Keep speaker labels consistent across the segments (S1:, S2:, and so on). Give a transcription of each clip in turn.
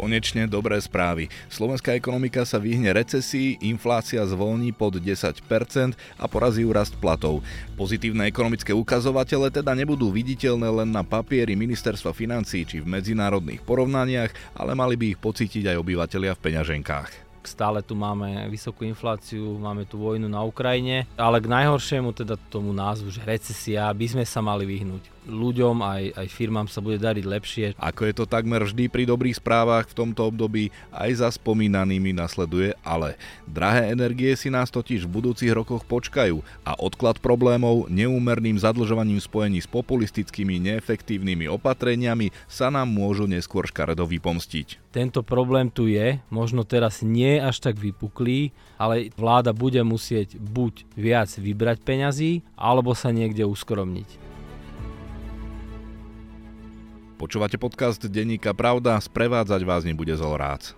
S1: Konečne dobré správy. Slovenská ekonomika sa vyhne recesii, inflácia zvolní pod 10% a porazí rast platov. Pozitívne ekonomické ukazovatele teda nebudú viditeľné len na papieri ministerstva financí či v medzinárodných porovnaniach, ale mali by ich pocítiť aj obyvateľia v peňaženkách.
S2: Stále tu máme vysokú infláciu, máme tu vojnu na Ukrajine, ale k najhoršiemu, teda tomu názvu, že recesia, by sme sa mali vyhnúť ľuďom aj, aj firmám sa bude dariť lepšie.
S1: Ako je to takmer vždy pri dobrých správach v tomto období, aj za spomínanými nasleduje ale. Drahé energie si nás totiž v budúcich rokoch počkajú a odklad problémov neúmerným zadlžovaním spojení s populistickými neefektívnymi opatreniami sa nám môžu neskôr škaredo vypomstiť.
S2: Tento problém tu je, možno teraz nie až tak vypuklý, ale vláda bude musieť buď viac vybrať peňazí, alebo sa niekde uskromniť.
S1: Počúvate podcast Denníka Pravda, sprevádzať vás nebude Zol Rác.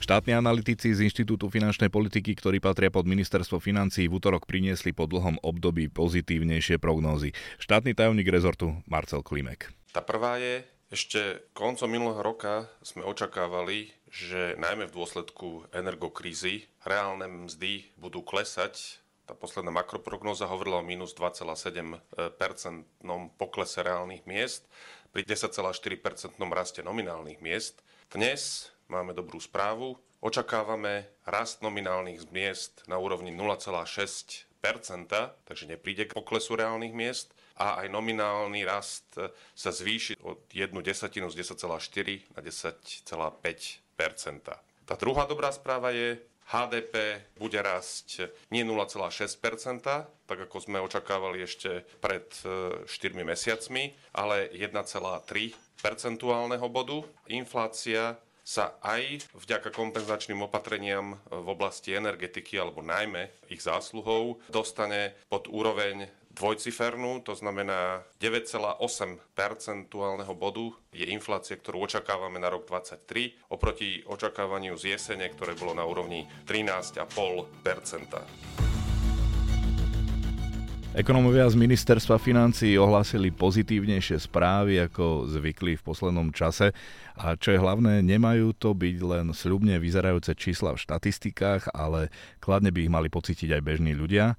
S1: Štátni analytici z Inštitútu finančnej politiky, ktorí patria pod ministerstvo financí, v útorok priniesli po dlhom období pozitívnejšie prognózy. Štátny tajomník rezortu Marcel Klimek.
S3: Tá prvá je, ešte koncom minulého roka sme očakávali, že najmä v dôsledku energokrízy reálne mzdy budú klesať tá posledná makroprognoza hovorila o minus 2,7% poklese reálnych miest pri 10,4% raste nominálnych miest. Dnes máme dobrú správu. Očakávame rast nominálnych miest na úrovni 0,6%, takže nepríde k poklesu reálnych miest a aj nominálny rast sa zvýši od 1 desatinu z 10,4 na 10,5 Tá druhá dobrá správa je, HDP bude rásť nie 0,6%, tak ako sme očakávali ešte pred 4 e, mesiacmi, ale 1,3 percentuálneho bodu. Inflácia sa aj vďaka kompenzačným opatreniam v oblasti energetiky, alebo najmä ich zásluhou, dostane pod úroveň dvojcifernú, to znamená 9,8 percentuálneho bodu je inflácia, ktorú očakávame na rok 2023 oproti očakávaniu z jesene, ktoré bolo na úrovni 13,5
S1: Ekonomovia z ministerstva financí ohlásili pozitívnejšie správy ako zvykli v poslednom čase a čo je hlavné, nemajú to byť len sľubne vyzerajúce čísla v štatistikách, ale kladne by ich mali pocítiť aj bežní ľudia.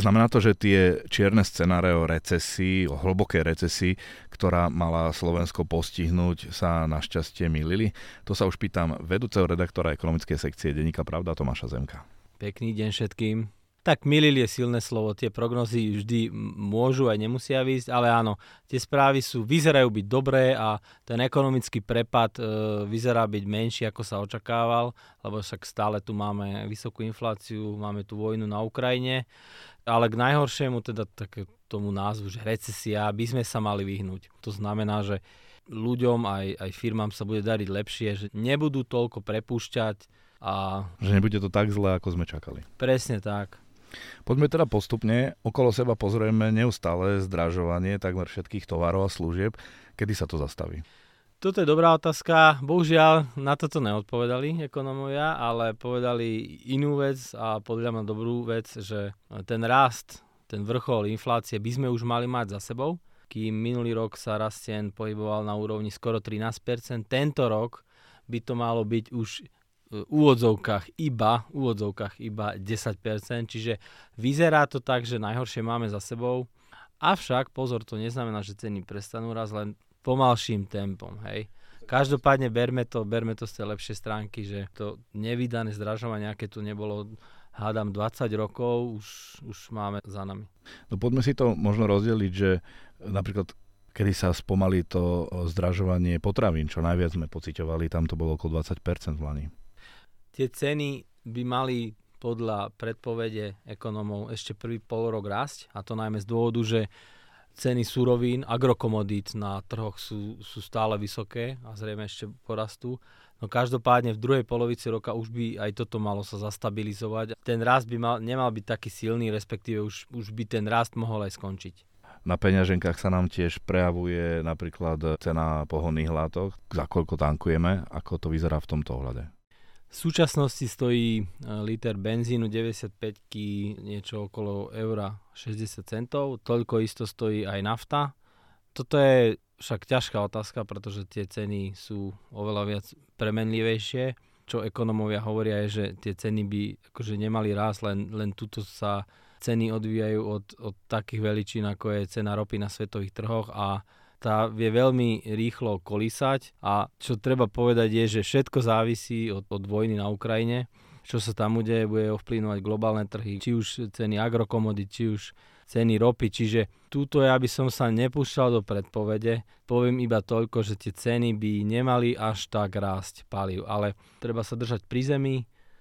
S1: Znamená to, že tie čierne scenáre o recesii, o hlbokej recesii, ktorá mala Slovensko postihnúť, sa našťastie milili? To sa už pýtam vedúceho redaktora ekonomickej sekcie Deníka Pravda Tomáša Zemka.
S2: Pekný deň všetkým. Tak milil je silné slovo, tie prognozy vždy môžu aj nemusia výjsť, ale áno, tie správy sú, vyzerajú byť dobré a ten ekonomický prepad e, vyzerá byť menší, ako sa očakával, lebo však stále tu máme vysokú infláciu, máme tu vojnu na Ukrajine, ale k najhoršiemu teda tak tomu názvu, že recesia, by sme sa mali vyhnúť. To znamená, že ľuďom aj, aj firmám sa bude dariť lepšie, že nebudú toľko prepúšťať a...
S1: Že nebude to tak zle, ako sme čakali.
S2: Presne tak.
S1: Poďme teda postupne. Okolo seba pozrieme neustále zdražovanie takmer všetkých tovarov a služieb. Kedy sa to zastaví?
S2: Toto je dobrá otázka. Bohužiaľ na toto neodpovedali ekonomovia, ale povedali inú vec a podľa mňa dobrú vec, že ten rast, ten vrchol inflácie by sme už mali mať za sebou. Kým minulý rok sa rast cien pohyboval na úrovni skoro 13%, tento rok by to malo byť už úvodzovkách iba, úvodzovkách iba 10%, čiže vyzerá to tak, že najhoršie máme za sebou. Avšak, pozor, to neznamená, že ceny prestanú raz len pomalším tempom, hej. Každopádne berme to, berme to z tej lepšej stránky, že to nevydané zdražovanie, aké tu nebolo, hádam 20 rokov, už, už máme za nami.
S1: No poďme si to možno rozdeliť, že napríklad kedy sa spomalí to zdražovanie potravín, čo najviac sme pociťovali, tam to bolo okolo 20% v Lani
S2: tie ceny by mali podľa predpovede ekonomov ešte prvý pol rok rásť a to najmä z dôvodu, že ceny surovín, agrokomodít na trhoch sú, sú stále vysoké a zrejme ešte porastú. No každopádne v druhej polovici roka už by aj toto malo sa zastabilizovať. Ten rast by mal, nemal byť taký silný, respektíve už, už by ten rast mohol aj skončiť.
S1: Na peňaženkách sa nám tiež prejavuje napríklad cena pohonných látok, za koľko tankujeme, ako to vyzerá v tomto ohľade.
S2: V súčasnosti stojí e, liter benzínu 95 niečo okolo eura 60 centov. Toľko isto stojí aj nafta. toto je však ťažká otázka, pretože tie ceny sú oveľa viac premenlivejšie. Čo ekonomovia hovoria je, že tie ceny by akože nemali rásť, len, len tuto sa ceny odvíjajú od, od takých veličín, ako je cena ropy na svetových trhoch a tá vie veľmi rýchlo kolísať a čo treba povedať je, že všetko závisí od, od vojny na Ukrajine. Čo sa tam udeje, bude ovplyvňovať globálne trhy, či už ceny agrokomodit, či už ceny ropy, čiže túto ja by som sa nepúšťal do predpovede. Poviem iba toľko, že tie ceny by nemali až tak rásť palív, ale treba sa držať pri zemi,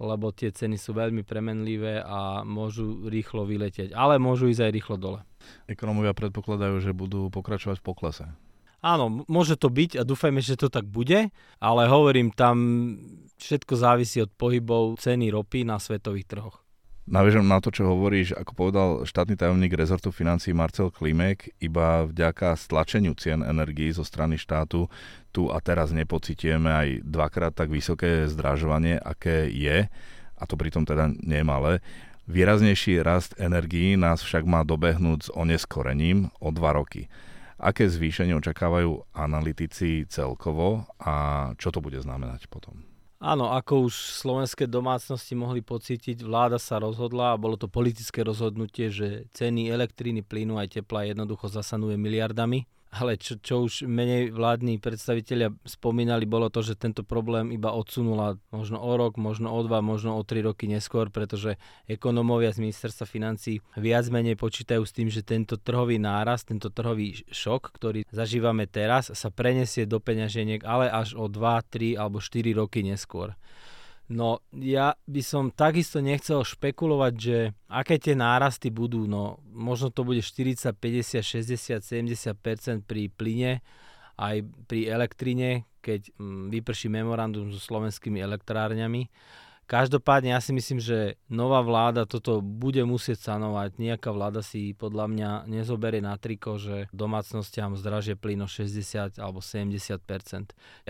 S2: lebo tie ceny sú veľmi premenlivé a môžu rýchlo vyletieť, ale môžu ísť aj rýchlo dole.
S1: Ekonomovia predpokladajú, že budú pokračovať v poklese.
S2: Áno, môže to byť a dúfajme, že to tak bude, ale hovorím, tam všetko závisí od pohybov ceny ropy na svetových trhoch.
S1: Naviažem na to, čo hovoríš, ako povedal štátny tajomník rezortu financí Marcel Klimek, iba vďaka stlačeniu cien energií zo strany štátu tu a teraz nepocitujeme aj dvakrát tak vysoké zdražovanie, aké je, a to pritom teda nie. Výraznejší rast energií nás však má dobehnúť s oneskorením o dva roky. Aké zvýšenie očakávajú analytici celkovo a čo to bude znamenať potom?
S2: Áno, ako už slovenské domácnosti mohli pocítiť, vláda sa rozhodla a bolo to politické rozhodnutie, že ceny elektriny, plynu aj tepla jednoducho zasanuje miliardami ale čo, čo už menej vládni predstavitelia spomínali, bolo to, že tento problém iba odsunula možno o rok, možno o dva, možno o tri roky neskôr, pretože ekonómovia z ministerstva financí viac menej počítajú s tým, že tento trhový náraz, tento trhový šok, ktorý zažívame teraz, sa prenesie do peňaženiek, ale až o 2, 3 alebo 4 roky neskôr. No ja by som takisto nechcel špekulovať, že aké tie nárasty budú. No možno to bude 40, 50, 60, 70% pri plyne, aj pri elektrine, keď mm, vyprší memorandum so slovenskými elektrárňami. Každopádne ja si myslím, že nová vláda toto bude musieť sanovať. Nejaká vláda si podľa mňa nezoberie na triko, že domácnostiam zdražie plyn o 60 alebo 70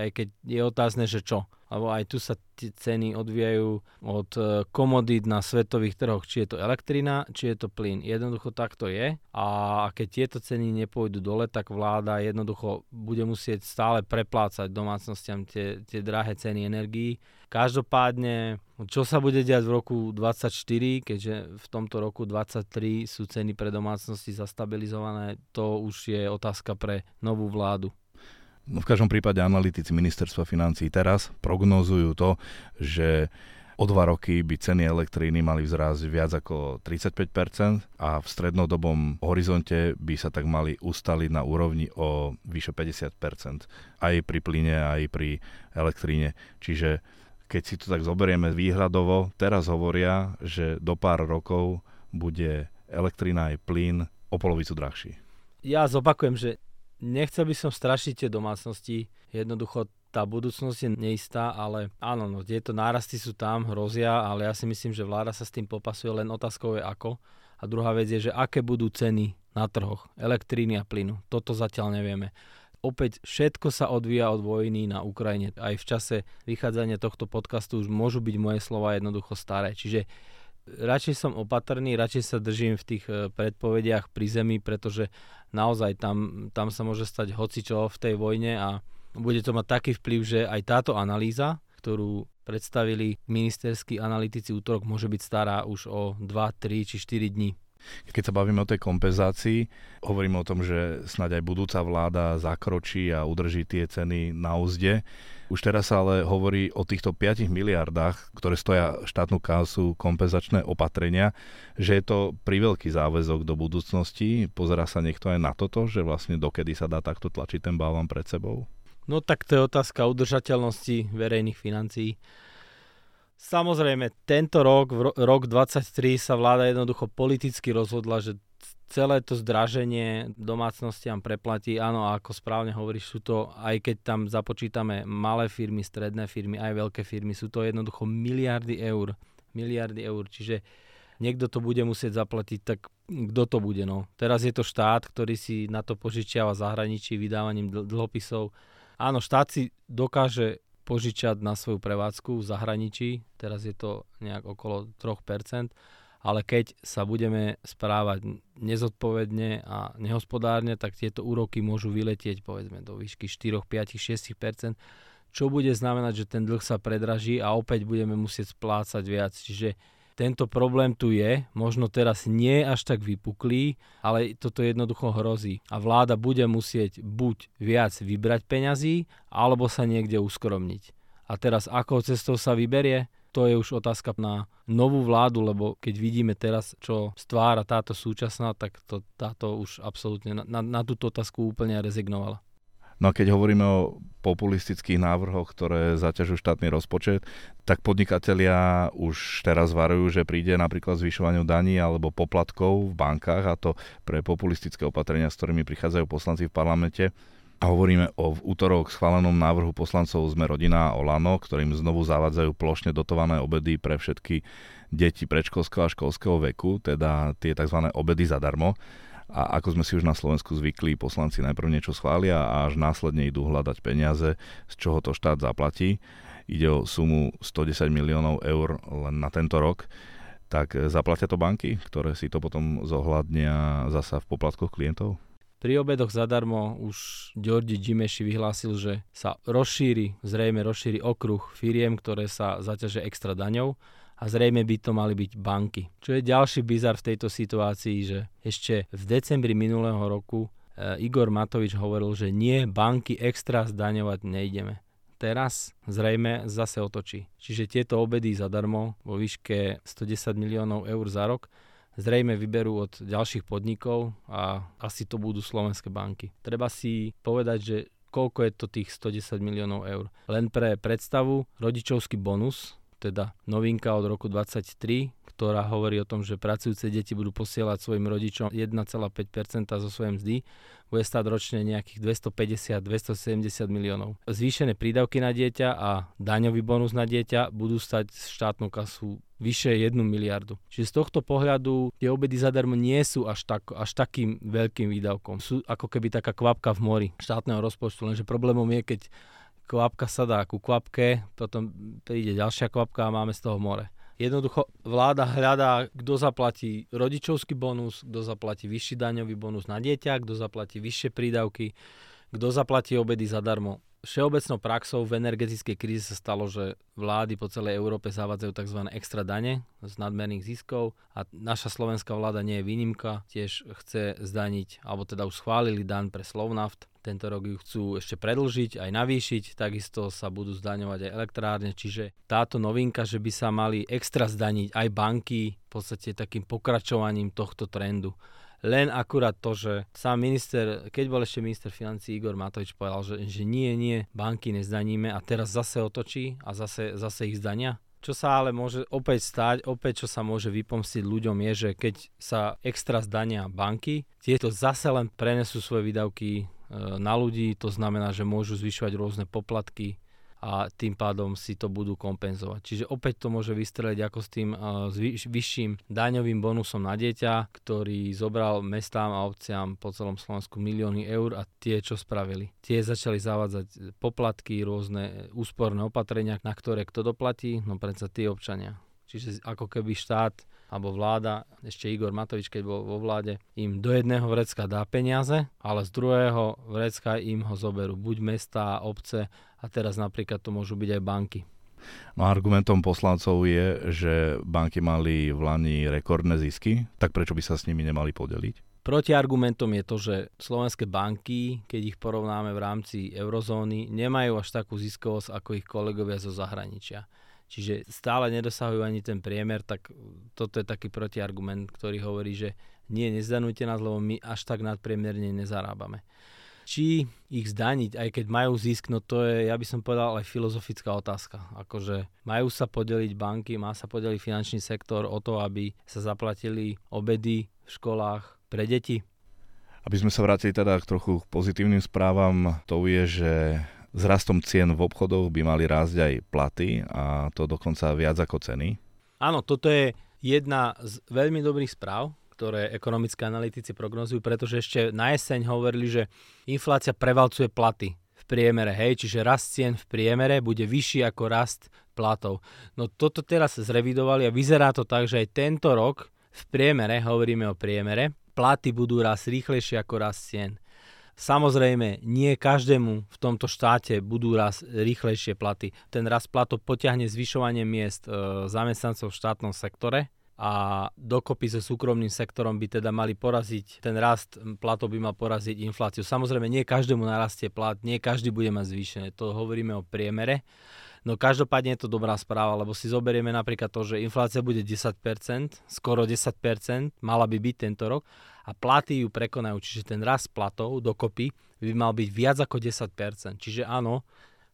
S2: Aj keď je otázne, že čo lebo aj tu sa tie ceny odvíjajú od e, komodít na svetových trhoch, či je to elektrina, či je to plyn. Jednoducho tak to je a keď tieto ceny nepôjdu dole, tak vláda jednoducho bude musieť stále preplácať domácnostiam tie, tie drahé ceny energií. Každopádne, čo sa bude diať v roku 2024, keďže v tomto roku 2023 sú ceny pre domácnosti zastabilizované, to už je otázka pre novú vládu.
S1: No v každom prípade analytici ministerstva financí teraz prognozujú to, že o dva roky by ceny elektríny mali vzrásť viac ako 35% a v strednodobom horizonte by sa tak mali ustaliť na úrovni o vyše 50%. Aj pri plyne, aj pri elektríne. Čiže keď si to tak zoberieme výhľadovo, teraz hovoria, že do pár rokov bude elektrina aj plyn o polovicu drahší.
S2: Ja zopakujem, že Nechcel by som strašiť tie domácnosti, jednoducho tá budúcnosť je neistá, ale áno, no, tieto nárasty sú tam, hrozia, ale ja si myslím, že vláda sa s tým popasuje, len otázkou je ako. A druhá vec je, že aké budú ceny na trhoch elektríny a plynu. Toto zatiaľ nevieme. Opäť všetko sa odvíja od vojny na Ukrajine. Aj v čase vychádzania tohto podcastu už môžu byť moje slova jednoducho staré. Čiže radšej som opatrný, radšej sa držím v tých e, predpovediach pri zemi, pretože naozaj tam, tam sa môže stať hocičo v tej vojne a bude to mať taký vplyv, že aj táto analýza, ktorú predstavili ministerskí analytici útorok, môže byť stará už o 2, 3 či 4 dní.
S1: Keď sa bavíme o tej kompenzácii, hovoríme o tom, že snáď aj budúca vláda zakročí a udrží tie ceny na úzde. Už teraz sa ale hovorí o týchto 5 miliardách, ktoré stoja štátnu kásu kompenzačné opatrenia, že je to priveľký záväzok do budúcnosti. Pozera sa niekto aj na toto, že vlastne dokedy sa dá takto tlačiť ten balvan pred sebou?
S2: No tak to je otázka udržateľnosti verejných financií. Samozrejme, tento rok, rok 23 sa vláda jednoducho politicky rozhodla, že celé to zdraženie domácnostiam preplatí. Áno, ako správne hovoríš, sú to, aj keď tam započítame malé firmy, stredné firmy, aj veľké firmy, sú to jednoducho miliardy eur. Miliardy eur, čiže niekto to bude musieť zaplatiť, tak kto to bude? No? Teraz je to štát, ktorý si na to požičiava zahraničí vydávaním dlhopisov. Áno, štát si dokáže požičať na svoju prevádzku v zahraničí, teraz je to nejak okolo 3%, ale keď sa budeme správať nezodpovedne a nehospodárne, tak tieto úroky môžu vyletieť povedzme do výšky 4, 5, 6% čo bude znamenať, že ten dlh sa predraží a opäť budeme musieť splácať viac. Čiže tento problém tu je, možno teraz nie až tak vypuklý, ale toto jednoducho hrozí. A vláda bude musieť buď viac vybrať peňazí, alebo sa niekde uskromniť. A teraz akou cestou sa vyberie? To je už otázka na novú vládu, lebo keď vidíme teraz, čo stvára táto súčasná, tak to, táto už absolútne na, na, na túto otázku úplne rezignovala.
S1: No a keď hovoríme o populistických návrhoch, ktoré zaťažujú štátny rozpočet, tak podnikatelia už teraz varujú, že príde napríklad zvyšovaniu daní alebo poplatkov v bankách a to pre populistické opatrenia, s ktorými prichádzajú poslanci v parlamente. A hovoríme o v útorok schválenom návrhu poslancov Sme rodina a Olano, ktorým znovu zavádzajú plošne dotované obedy pre všetky deti predškolského a školského veku, teda tie tzv. obedy zadarmo. A ako sme si už na Slovensku zvykli, poslanci najprv niečo schvália a až následne idú hľadať peniaze, z čoho to štát zaplatí. Ide o sumu 110 miliónov eur len na tento rok. Tak zaplatia to banky, ktoré si to potom zohľadnia zasa v poplatkoch klientov?
S2: Pri obedoch zadarmo už Georgi Gimeši vyhlásil, že sa rozšíri, zrejme rozšíri okruh firiem, ktoré sa zaťažia extra daňou a zrejme by to mali byť banky. Čo je ďalší bizar v tejto situácii, že ešte v decembri minulého roku e, Igor Matovič hovoril, že nie, banky extra zdaňovať nejdeme. Teraz zrejme zase otočí. Čiže tieto obedy zadarmo vo výške 110 miliónov eur za rok zrejme vyberú od ďalších podnikov a asi to budú slovenské banky. Treba si povedať, že koľko je to tých 110 miliónov eur. Len pre predstavu, rodičovský bonus teda novinka od roku 23, ktorá hovorí o tom, že pracujúce deti budú posielať svojim rodičom 1,5% zo svojej mzdy, bude stať ročne nejakých 250-270 miliónov. Zvýšené prídavky na dieťa a daňový bonus na dieťa budú stať štátnu kasu vyše 1 miliardu. Čiže z tohto pohľadu tie obedy zadarmo nie sú až, tak, až takým veľkým výdavkom. Sú ako keby taká kvapka v mori štátneho rozpočtu, lenže problémom je, keď kvapka sa dá ku kvapke, potom príde ďalšia kvapka a máme z toho more. Jednoducho vláda hľadá, kto zaplatí rodičovský bonus, kto zaplatí vyšší daňový bonus na dieťa, kto zaplatí vyššie prídavky, kto zaplatí obedy zadarmo. Všeobecnou praxou v energetickej kríze sa stalo, že vlády po celej Európe zavádzajú tzv. extra dane z nadmerných ziskov a naša slovenská vláda nie je výnimka, tiež chce zdaniť, alebo teda už schválili dan pre Slovnaft, tento rok ju chcú ešte predlžiť, aj navýšiť, takisto sa budú zdaňovať aj elektrárne, čiže táto novinka, že by sa mali extra zdaniť aj banky, v podstate takým pokračovaním tohto trendu. Len akurát to, že sám minister, keď bol ešte minister financí Igor Matovič povedal, že, že nie, nie, banky nezdaníme a teraz zase otočí a zase, zase ich zdania. Čo sa ale môže opäť stať, opäť čo sa môže vypomstiť ľuďom je, že keď sa extra zdania banky, tieto zase len prenesú svoje výdavky na ľudí, to znamená, že môžu zvyšovať rôzne poplatky, a tým pádom si to budú kompenzovať. Čiže opäť to môže vystreliť ako s tým s vyšším daňovým bonusom na dieťa, ktorý zobral mestám a obciám po celom Slovensku milióny eur a tie čo spravili? Tie začali zavádzať poplatky, rôzne úsporné opatrenia, na ktoré kto doplatí? No predsa tí občania. Čiže ako keby štát alebo vláda, ešte Igor Matovič, keď bol vo vláde, im do jedného vrecka dá peniaze, ale z druhého vrecka im ho zoberú buď mesta, obce a teraz napríklad to môžu byť aj banky.
S1: No argumentom poslancov je, že banky mali v Lani rekordné zisky, tak prečo by sa s nimi nemali podeliť?
S2: Protiargumentom je to, že slovenské banky, keď ich porovnáme v rámci eurozóny, nemajú až takú ziskovosť ako ich kolegovia zo zahraničia čiže stále nedosahujú ani ten priemer, tak toto je taký protiargument, ktorý hovorí, že nie, nezdanujte nás, lebo my až tak nadpriemerne nezarábame. Či ich zdaniť, aj keď majú zisk, no to je, ja by som povedal, aj filozofická otázka. Akože majú sa podeliť banky, má sa podeliť finančný sektor o to, aby sa zaplatili obedy v školách pre deti.
S1: Aby sme sa vrátili teda k trochu pozitívnym správam, to je, že s rastom cien v obchodoch by mali rásť aj platy a to dokonca viac ako ceny.
S2: Áno, toto je jedna z veľmi dobrých správ, ktoré ekonomické analytici prognozujú, pretože ešte na jeseň hovorili, že inflácia prevalcuje platy v priemere, hej, čiže rast cien v priemere bude vyšší ako rast platov. No toto teraz zrevidovali a vyzerá to tak, že aj tento rok v priemere, hovoríme o priemere, platy budú raz rýchlejšie ako rast cien. Samozrejme, nie každému v tomto štáte budú raz rýchlejšie platy. Ten rast platov potiahne zvyšovanie miest e, zamestnancov v štátnom sektore a dokopy so súkromným sektorom by teda mali poraziť, ten rast platov by mal poraziť infláciu. Samozrejme, nie každému narastie plat, nie každý bude mať zvýšené, to hovoríme o priemere. No každopádne je to dobrá správa, lebo si zoberieme napríklad to, že inflácia bude 10%, skoro 10%, mala by byť tento rok a platy ju prekonajú, čiže ten rast platov dokopy by mal byť viac ako 10%. Čiže áno,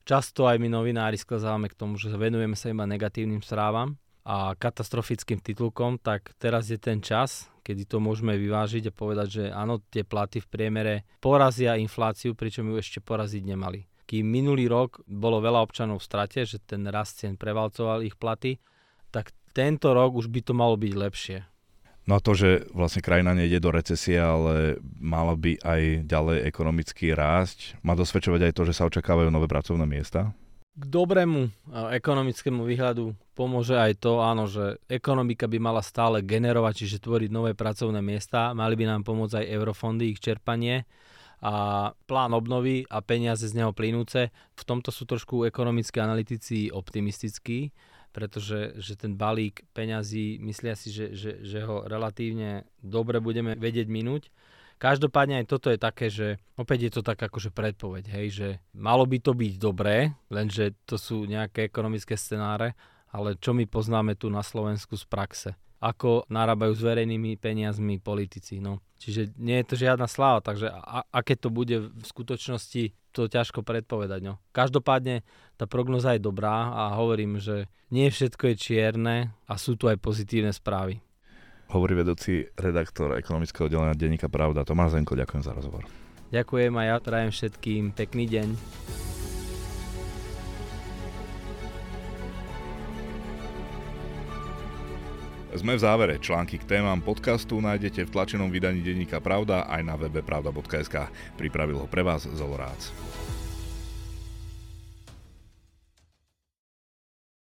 S2: často aj my novinári sklzávame k tomu, že venujeme sa iba negatívnym správam a katastrofickým titulkom, tak teraz je ten čas, kedy to môžeme vyvážiť a povedať, že áno, tie platy v priemere porazia infláciu, pričom ju ešte poraziť nemali kým minulý rok bolo veľa občanov v strate, že ten rast cien prevalcoval ich platy, tak tento rok už by to malo byť lepšie.
S1: No a to, že vlastne krajina nejde do recesie, ale mala by aj ďalej ekonomicky rásť, má dosvedčovať aj to, že sa očakávajú nové pracovné miesta?
S2: K dobrému ekonomickému výhľadu pomôže aj to, áno, že ekonomika by mala stále generovať, čiže tvoriť nové pracovné miesta, mali by nám pomôcť aj eurofondy, ich čerpanie a plán obnovy a peniaze z neho plynúce. V tomto sú trošku ekonomickí analytici optimistickí, pretože že ten balík peňazí, myslia si, že, že, že ho relatívne dobre budeme vedieť minúť. Každopádne aj toto je také, že opäť je to tak akože predpoveď, hej, že malo by to byť dobré, lenže to sú nejaké ekonomické scenáre, ale čo my poznáme tu na Slovensku z praxe ako narábajú s verejnými peniazmi politici. No. Čiže nie je to žiadna sláva, takže a, aké to bude v skutočnosti, to ťažko predpovedať. No. Každopádne tá prognoza je dobrá a hovorím, že nie všetko je čierne a sú tu aj pozitívne správy.
S1: Hovorí vedúci redaktor ekonomického oddelenia Denníka Pravda. Tomáš Zenko, ďakujem za rozhovor.
S2: Ďakujem a ja prajem všetkým pekný deň.
S1: Sme v závere. Články k témam podcastu nájdete v tlačenom vydaní denníka Pravda aj na webe pravda.sk. Pripravil ho pre vás Zolorác.